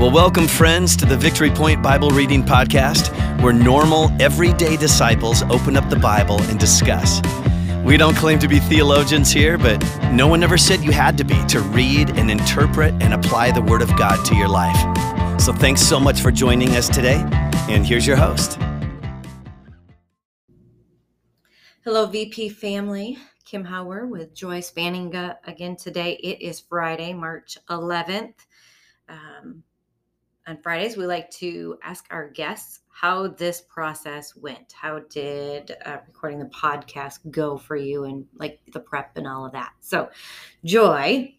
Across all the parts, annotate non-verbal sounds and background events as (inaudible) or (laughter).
Well, welcome, friends, to the Victory Point Bible Reading Podcast, where normal, everyday disciples open up the Bible and discuss. We don't claim to be theologians here, but no one ever said you had to be to read and interpret and apply the Word of God to your life. So thanks so much for joining us today, and here's your host. Hello, VP family. Kim Hauer with Joyce Spanninga again today. It is Friday, March 11th. Um, on Fridays, we like to ask our guests how this process went. How did uh, recording the podcast go for you and like the prep and all of that? So, Joy,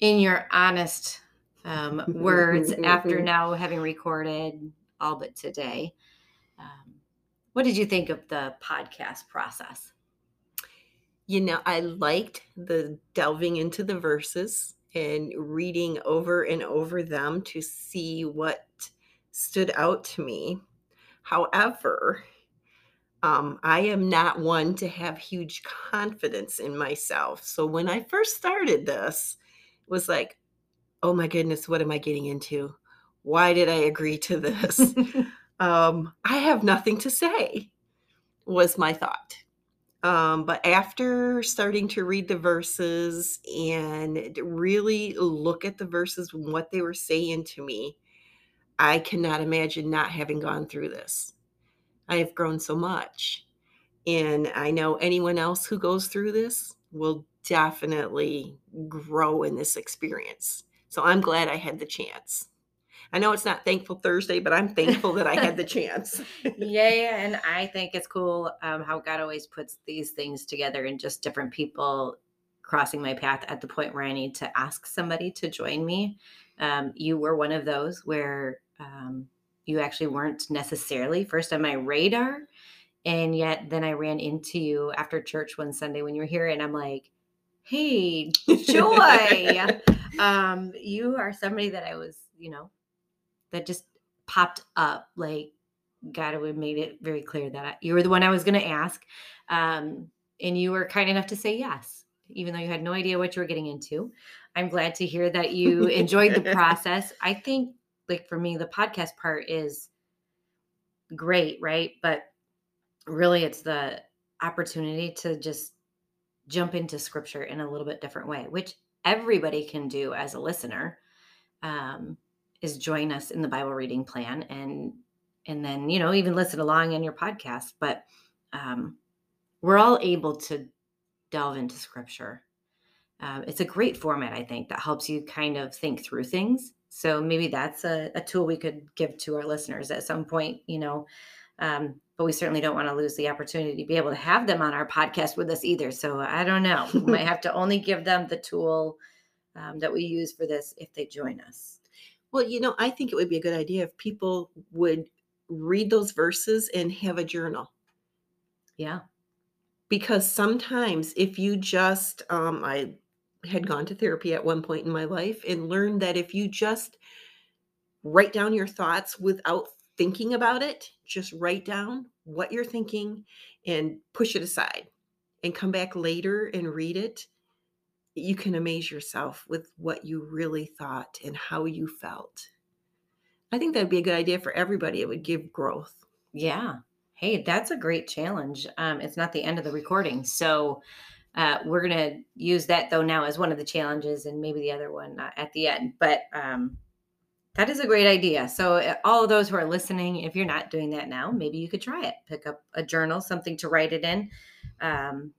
in your honest um, (laughs) words, after (laughs) now having recorded all but today, um, what did you think of the podcast process? You know, I liked the delving into the verses and reading over and over them to see what stood out to me. However, um, I am not one to have huge confidence in myself. So when I first started this, it was like, oh my goodness, what am I getting into? Why did I agree to this? (laughs) um, I have nothing to say, was my thought. Um, but after starting to read the verses and really look at the verses and what they were saying to me, I cannot imagine not having gone through this. I have grown so much. And I know anyone else who goes through this will definitely grow in this experience. So I'm glad I had the chance. I know it's not Thankful Thursday, but I'm thankful that I had the (laughs) chance. yeah, (laughs) and I think it's cool um, how God always puts these things together and just different people crossing my path at the point where I need to ask somebody to join me. Um, you were one of those where um, you actually weren't necessarily first on my radar. And yet then I ran into you after church one Sunday when you were here, and I'm like, hey, (laughs) Joy. um, you are somebody that I was, you know, that just popped up like God have made it very clear that I, you were the one I was going to ask. Um, and you were kind enough to say yes, even though you had no idea what you were getting into. I'm glad to hear that you enjoyed the (laughs) process. I think, like, for me, the podcast part is great, right? But really, it's the opportunity to just jump into scripture in a little bit different way, which everybody can do as a listener. Um, is join us in the Bible reading plan and and then you know even listen along in your podcast. But um, we're all able to delve into Scripture. Uh, it's a great format, I think, that helps you kind of think through things. So maybe that's a, a tool we could give to our listeners at some point, you know. Um, but we certainly don't want to lose the opportunity to be able to have them on our podcast with us either. So I don't know. we might (laughs) have to only give them the tool um, that we use for this if they join us. Well, you know, I think it would be a good idea if people would read those verses and have a journal. Yeah. Because sometimes if you just, um, I had gone to therapy at one point in my life and learned that if you just write down your thoughts without thinking about it, just write down what you're thinking and push it aside and come back later and read it you can amaze yourself with what you really thought and how you felt. I think that'd be a good idea for everybody. It would give growth. Yeah. Hey, that's a great challenge. Um, it's not the end of the recording. So uh, we're going to use that, though, now as one of the challenges and maybe the other one uh, at the end. But um, that is a great idea. So, uh, all of those who are listening, if you're not doing that now, maybe you could try it. Pick up a journal, something to write it in. Um,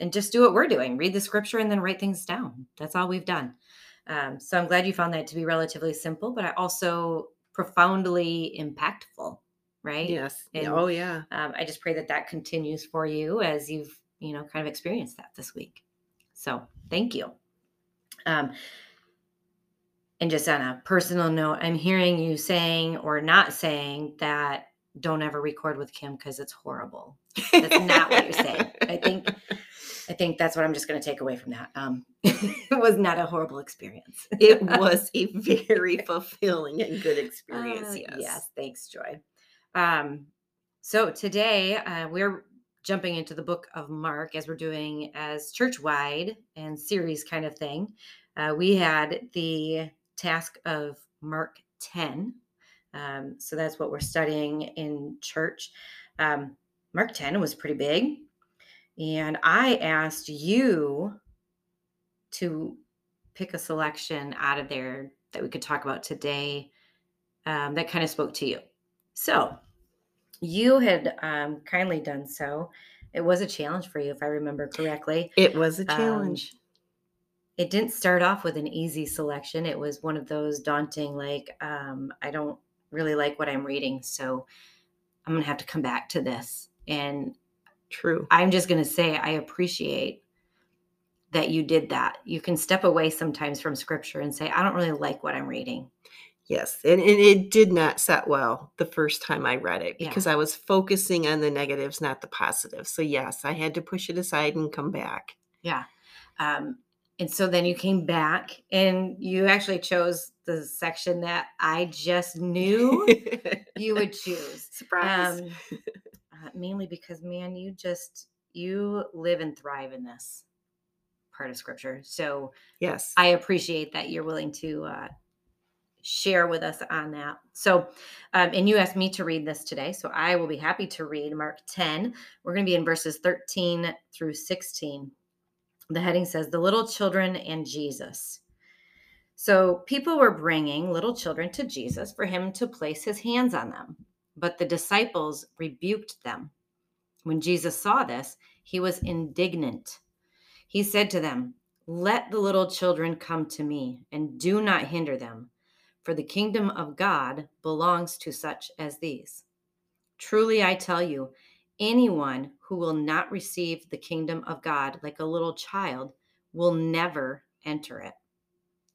and just do what we're doing read the scripture and then write things down. That's all we've done. Um, so i'm glad you found that to be relatively simple but i also profoundly impactful right? Yes. And, oh yeah. um, i just pray that that continues for you as you've you know kind of experienced that this week. So thank you. Um, and just on a personal note i'm hearing you saying or not saying that don't ever record with kim because it's horrible. That's not what you're saying. I think (laughs) I think that's what I'm just going to take away from that. Um, (laughs) it was not a horrible experience. it (laughs) was a very fulfilling and good experience. Uh, yes. Yes. Thanks, Joy. Um, so today uh, we're jumping into the book of Mark as we're doing as church wide and series kind of thing. Uh, we had the task of Mark 10. Um, so that's what we're studying in church. Um, Mark 10 was pretty big. And I asked you to pick a selection out of there that we could talk about today um, that kind of spoke to you. So you had um, kindly done so. It was a challenge for you, if I remember correctly. It was a Um, challenge. it didn't start off with an easy selection. It was one of those daunting, like, um, I don't really like what I'm reading. So I'm going to have to come back to this. And True. I'm just going to say, I appreciate that you did that. You can step away sometimes from scripture and say, I don't really like what I'm reading. Yes. And, and it did not set well the first time I read it Yeah. because I was focusing on the negatives, not the positives. So, yes, I had to push it aside and come back. Yeah. Um, and so then you came back and you actually chose the section that I just knew (laughs) you would choose. Surprise. Um, uh, mainly because, man, you just you live and thrive in this part of scripture. So yes. I appreciate that you're willing to uh, share with us on that. So, um, and you asked me to read this today, so I will be happy to read Mark 10. We're going to be in verses 13 through 16. The heading says, The Little Children and Jesus. So people were bringing little children to Jesus for him to place his hands on them, but the disciples rebuked them. When Jesus saw this, he was indignant. He said to them, Let the little children come to me, and do not hinder them, for the kingdom of God belongs to such as these. Truly I tell you, anyone who will not receive the kingdom of God like a little child will never enter it.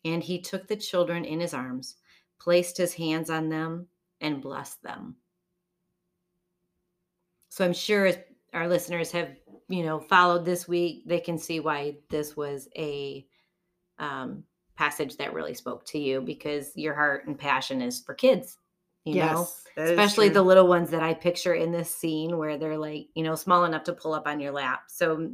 And he took the children in his arms, placed his hands on them, and blessed them. So I'm sure as our listeners have, you know, followed this week, they can see why this was a um, passage that really spoke to you because your heart and passion is for kids, you know, yes. is especially the little ones that I picture in this scene where they're like, you know, small enough to pull up on your lap. So,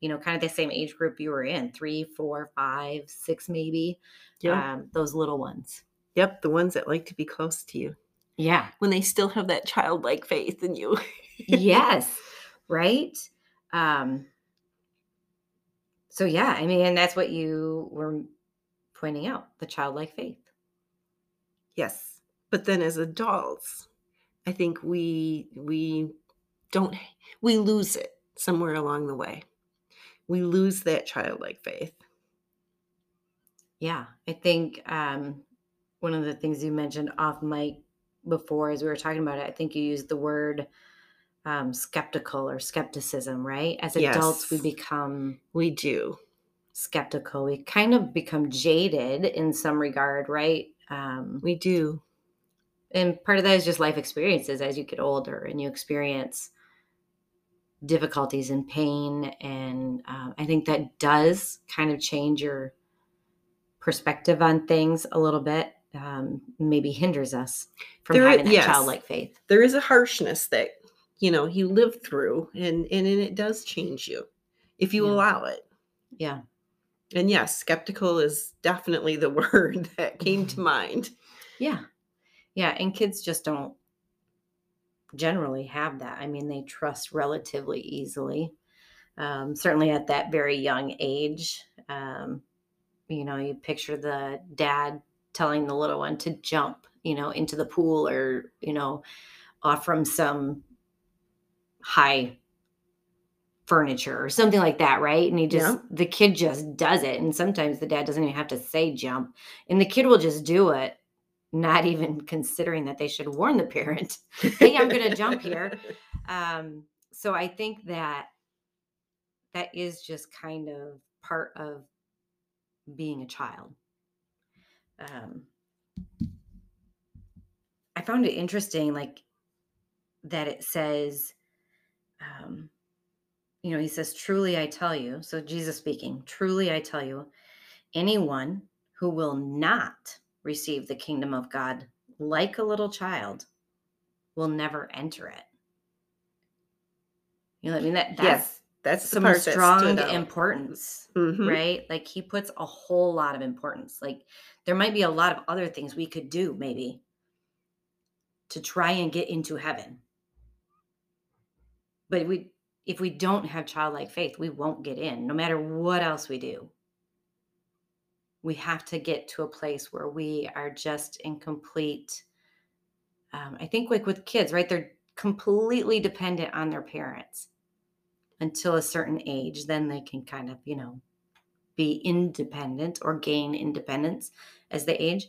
you know, kind of the same age group you were in three, four, five, six, maybe. Yeah. Um, those little ones. yep. The ones that like to be close to you Yeah. when they still have that childlike faith in you. yes (laughs) right um so yeah i mean and that's what you were pointing out the childlike faith Yes. But then as adults, I think we we don't we lose it somewhere along the way. We lose that childlike faith. yeah i think um one of the things you mentioned off mic before as we were talking about it i think you used the word um skeptical or skepticism right? As adults we become We do. skeptical. We kind of become jaded in some regard right? Um We do. and part of that is just life experiences. As you get older and you experience difficulties and pain and um, i think that does kind of change your perspective on things a little bit um, maybe hinders us from There having that yes. childlike faith There is a harshness that, you know, you live through and and, and it does change you if you Yeah. allow it. yeah And yes, skeptical is definitely the (laughs) word that came to mind. yeah yeah and kids just don't generally have that i mean they trust relatively easily um, certainly at that very young age um, you know you picture the dad telling the little one to jump you know into the pool or you know off from some high furniture or something like that right and he just Yeah. the kid just does it and sometimes the dad doesn't even have to say jump and the kid will just do it not even (laughs) considering that they should warn the parent (laughs) hey i'm gonna jump here um, so I think that that is just kind of part of being a child. Um, I found it interesting, like that it says, um, you know, he says, "Truly I tell you." So Jesus speaking, "Truly I tell you, anyone who will not receive the kingdom of God like a little child will never enter it." You know what I mean? That that's yes, that's the some strong importance, Mhm. right? Like he puts a whole lot of importance. Like there might be a lot of other things we could do, maybe, to try and get into heaven. But we, if we don't have childlike faith, we won't get in, no matter what else we do. We have to get to a place where we are just in complete. Um, I think, like with kids, right? They're completely dependent on their parents until a certain age. Then they can kind of, you know, be independent or gain independence as they age.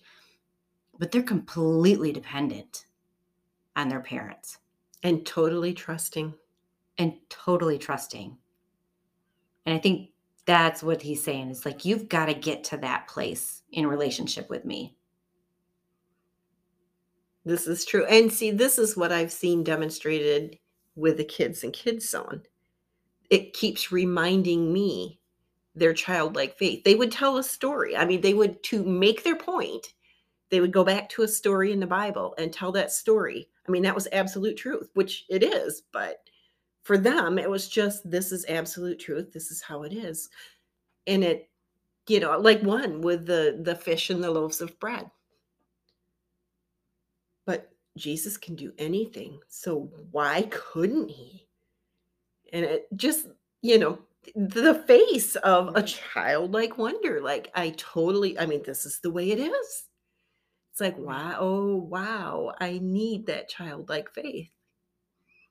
But they're completely dependent on their parents and totally trusting and totally trusting. And I think that's what he's saying. It's like, you've got to get to that place in relationship with me. This is true. And see, this is what I've seen demonstrated with the kids and Kids Zone. It keeps reminding me their childlike faith. They would tell a story. I mean, they would, to make their point, they would go back to a story in the Bible and tell that story. I mean, that was absolute truth, which it is, but for them it was just this is absolute truth this is how it is and it you know like one with the the fish and the loaves of bread but jesus can do anything so why couldn't he and it just you know the face of a childlike wonder like i totally i mean this is the way it is. It's like wow oh wow i need that childlike faith.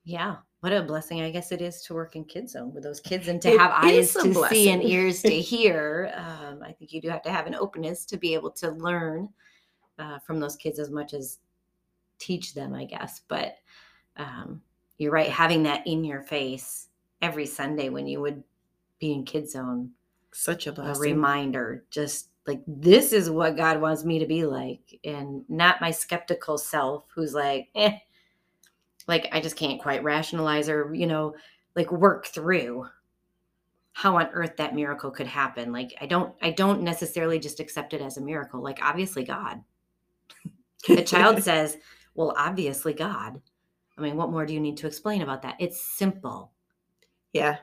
Yeah what a blessing i guess it is to work in kids zone with those kids and to it have eyes to blessing. see and ears to (laughs) hear um, i think you do have to have an openness to be able to learn uh, from those kids as much as teach them i guess but um, you're right having that in your face every sunday when you would be in kids zone such a blessing. a reminder just like this is what god wants me to be like and not my skeptical self who's like eh like I just can't quite rationalize or, you know, like work through how on earth that miracle could happen. Like I don't I don't necessarily just accept it as a miracle. Like obviously God. (laughs) the child says, "Well, obviously God." I mean, what more do you need to explain about that? It's simple. Yeah.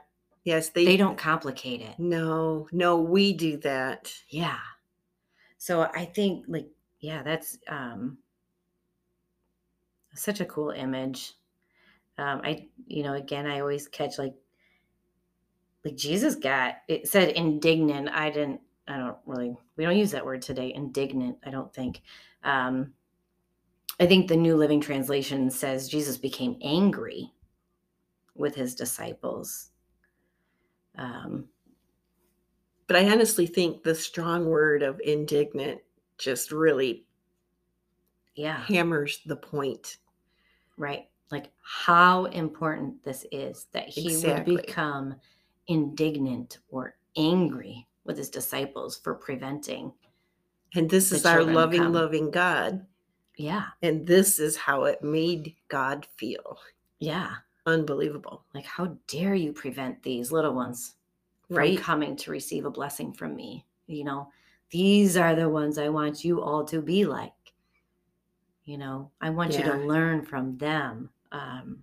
Yes, they they don't complicate it. No, no, we do that. Yeah. So I think like yeah, that's um such a cool image. Um, I, you know, again, I always catch like, like Jesus got it said indignant. I didn't, I don't really, we don't use that word today. Indignant, I don't think. Um, I think the New Living Translation says Jesus became angry with his disciples. Um, but I honestly think the strong word of indignant just really yeah hammers the point right? Like how important this is that he exactly. would become indignant or angry with his disciples for preventing. And this is our loving, come. loving God. Yeah. And this is how it made God feel. Yeah. Unbelievable. Like, how dare you prevent these little ones from right. coming to receive a blessing from me? You know, these are the ones I want you all to be like you know i want yeah. you to learn from them um,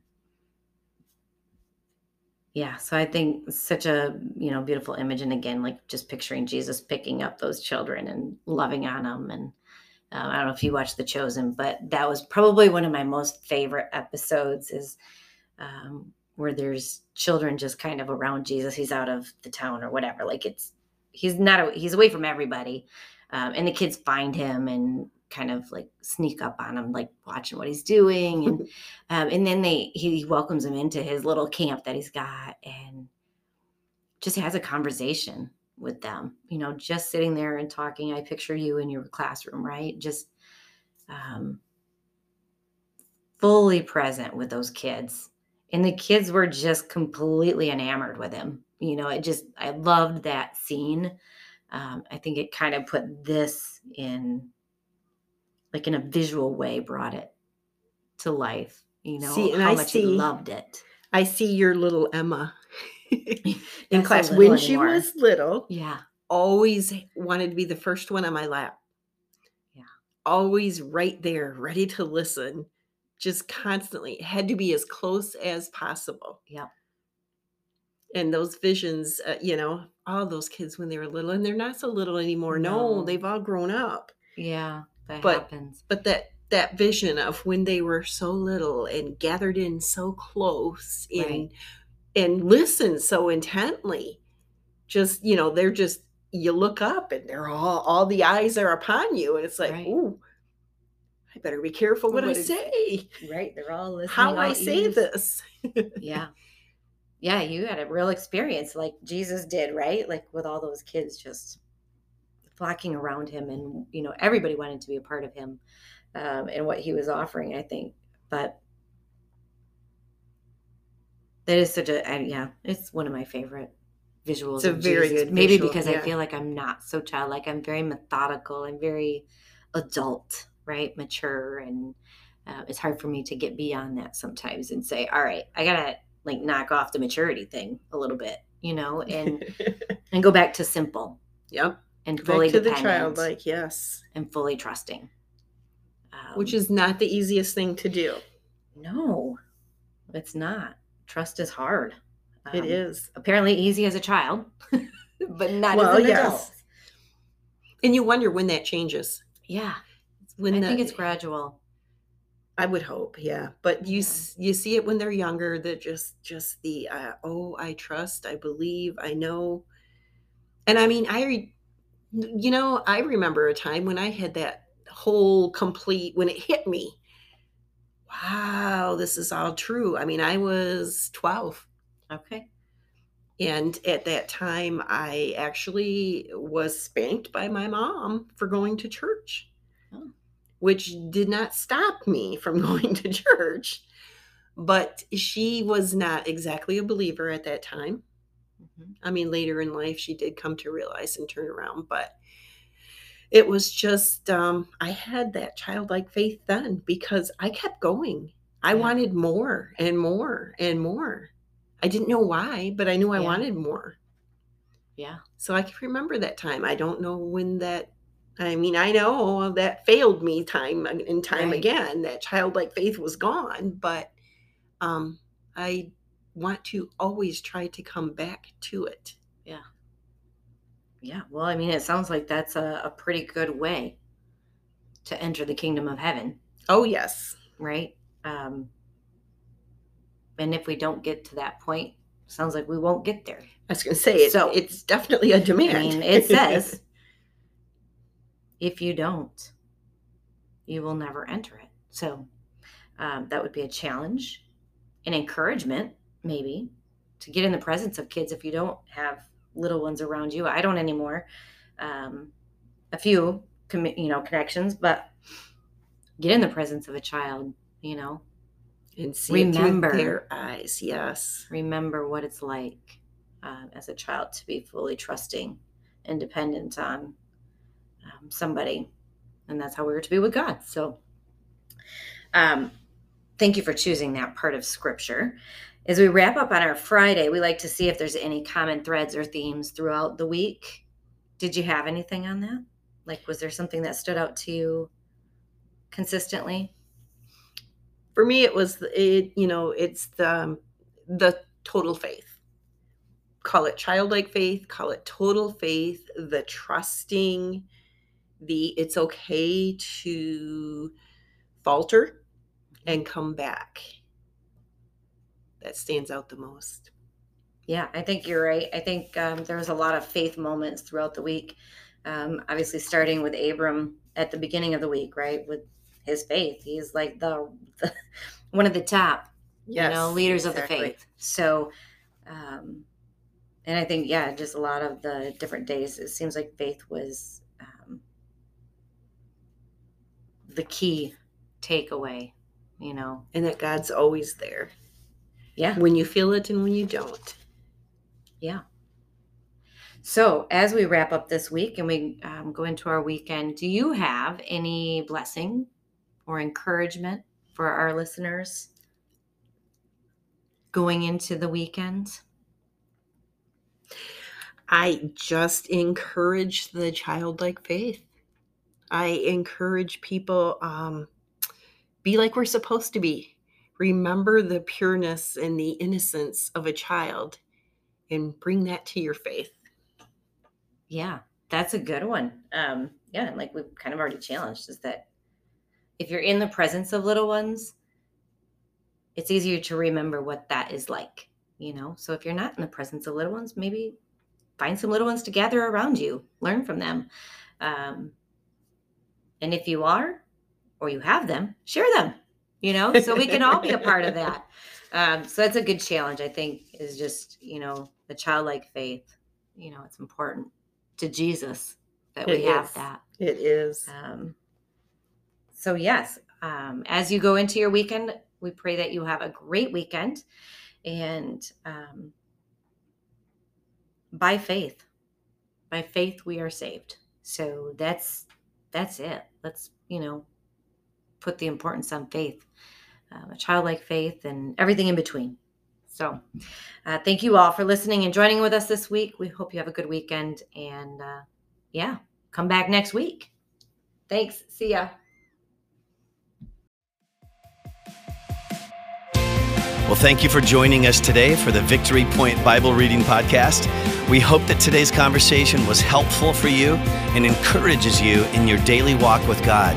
yeah so i think such a you know beautiful image and again like just picturing jesus picking up those children and loving on them and um, i don't know if you watched the chosen but that was probably one of my most favorite episodes is um, where there's children just kind of around jesus he's out of the town or whatever like it's he's not he's away from everybody um, and the kids find him and kind of like sneak up on him, like watching what he's doing, and (laughs) um, and then they he welcomes him into his little camp that he's got, and just has a conversation with them. You know, just sitting there and talking. I picture you in your classroom, right? Just um, fully present with those kids, and the kids were just completely enamored with him. You know, it just I loved that scene. Um, I think it kind of put this in like in a visual way brought it to life you know see, and how I much see, loved it i see your little emma (laughs) in class when anymore. she was little yeah always wanted to be the first one on my lap yeah always right there ready to listen just constantly had to be as close as possible yeah and those visions uh, you know all those kids when they were little and they're not so little anymore no, no they've all grown up Yeah, that But- happens. but that that vision of when they were so little and gathered in so close and Right. and listened so intently just you know they're just you look up and they're all all the eyes are upon you and it's like Right. ooh better be careful what, What i say Right, they're all listening. how i all say this (laughs) Yeah. Yeah, you had a real experience like Jesus did, right? Like with all those kids just flocking around him and, you know, everybody wanted to be a part of him um, and what he was offering, I think. But that is such a, I, yeah, it's one of my favorite visuals. It's a very Jesus. good Maybe visual, because I feel like I'm not so childlike. I'm very methodical. I'm very adult, right? Mature. And uh, it's hard for me to get beyond that sometimes and say, all right, I got to like knock off the maturity thing a little bit, you know, and (laughs) and go back to simple yep and back fully to the childlike yes and fully trusting. Um, which is not the easiest thing to do no, it's not. Trust is hard. it Um, is apparently easy as a child, (laughs) but not Well, as an yes. adult. and you wonder when that changes Yeah, when I the, think it's gradual. I would hope, yeah. But you Yeah. s you see it when they're younger. That just just the uh, oh, I trust, I believe, I know. And I mean, I, re- you know, I remember a time when I had that whole complete when it hit me. Wow, this is all true. I mean, I was twelve, Okay. and at that time, I actually was spanked by my mom for going to church Oh. Which did not stop me from (laughs) going to church. But she was not exactly a believer at that time. Mhm. I mean, later in life, she did come to realize and turn around, but it was just, um, I had that childlike faith then because I kept going. I Yeah. wanted more and more and more. I didn't know why, but I knew I Yeah. wanted more. Yeah. So I can remember that time. I don't know when that. I mean, I know that failed me time and time Right. again. That childlike faith was gone, but um, I want to always try to come back to it. Yeah. Yeah. Well, I mean, it sounds like that's a, a pretty good way to enter the kingdom of heaven. Oh yes, right? Um, and if we don't get to that point, sounds like we won't get there. I was going to say it, So- it's definitely a demand. I mean, it says (laughs) if you don't, you will never enter it. So um, that would be a challenge, an encouragement, maybe, to get in the presence of kids if you don't have little ones around you. I don't anymore. Um, a few, you know, connections, but get in the presence of a child. You know, and see Remember. their eyes. Yes, remember what it's like um, as a child to be fully trusting and dependent on um, somebody and that's how we were to be with god so um, thank you for choosing that part of scripture as we wrap up on our friday we like to see if there's any common threads or themes throughout the week did you have anything on that like was there something that stood out to you consistently for me, it was it. You know, it's the the total faith. Call it childlike faith. Call it total faith. The trusting. The it's okay to falter and come back. That stands out the most. Yeah, I think you're right. I think um, there was a lot of faith moments throughout the week. Um, obviously, starting with Abram at the beginning of the week, right? With his faith, he's like the, the (laughs) one of the top, Yes, you know, leaders of the faith. So, um, and I think yeah, just a lot of the different days. It seems like faith was um, the key takeaway. You know, and that God's always there yeah. when you feel it and when you don't. Yeah. So, as we wrap up this week and we um, go into our weekend, do you have any blessing or encouragement for our listeners going into the weekend? I just encourage the childlike faith. I encourage people um, be like we're supposed to be. Remember the pureness and the innocence of a child and bring that to your faith. Yeah, that's a good one. Um, yeah, and like we've kind of already challenged is that if you're in the presence of little ones, it's easier to remember what that is like, you know? So if you're not in the presence of little ones, maybe find some little ones to gather around you, learn from them. Um, and if you are, or you have them, share them, you know, so we can all be a part of that. (laughs) Um, so that's a good challenge, I think, is just, you know, the childlike faith. You know, it's important to Jesus that we It have is. that. It is. Um, so, yes, um, as you go into your weekend, we pray that you have a great weekend. And um, by faith, by faith, we are saved. So that's that's it. Let's you know put the importance on faith, um, a childlike faith, and everything in between. So, uh, thank you all for listening and joining with us this week. We hope you have a good weekend, and uh, yeah, come back next week. Thanks. See ya. Well, thank you for joining us today for the Victory Point Bible Reading Podcast. We hope that today's conversation was helpful for you and encourages you in your daily walk with God.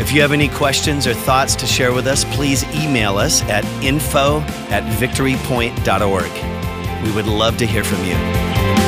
If you have any questions or thoughts to share with us, please email us at info at victorypoint.org. We would love to hear from you.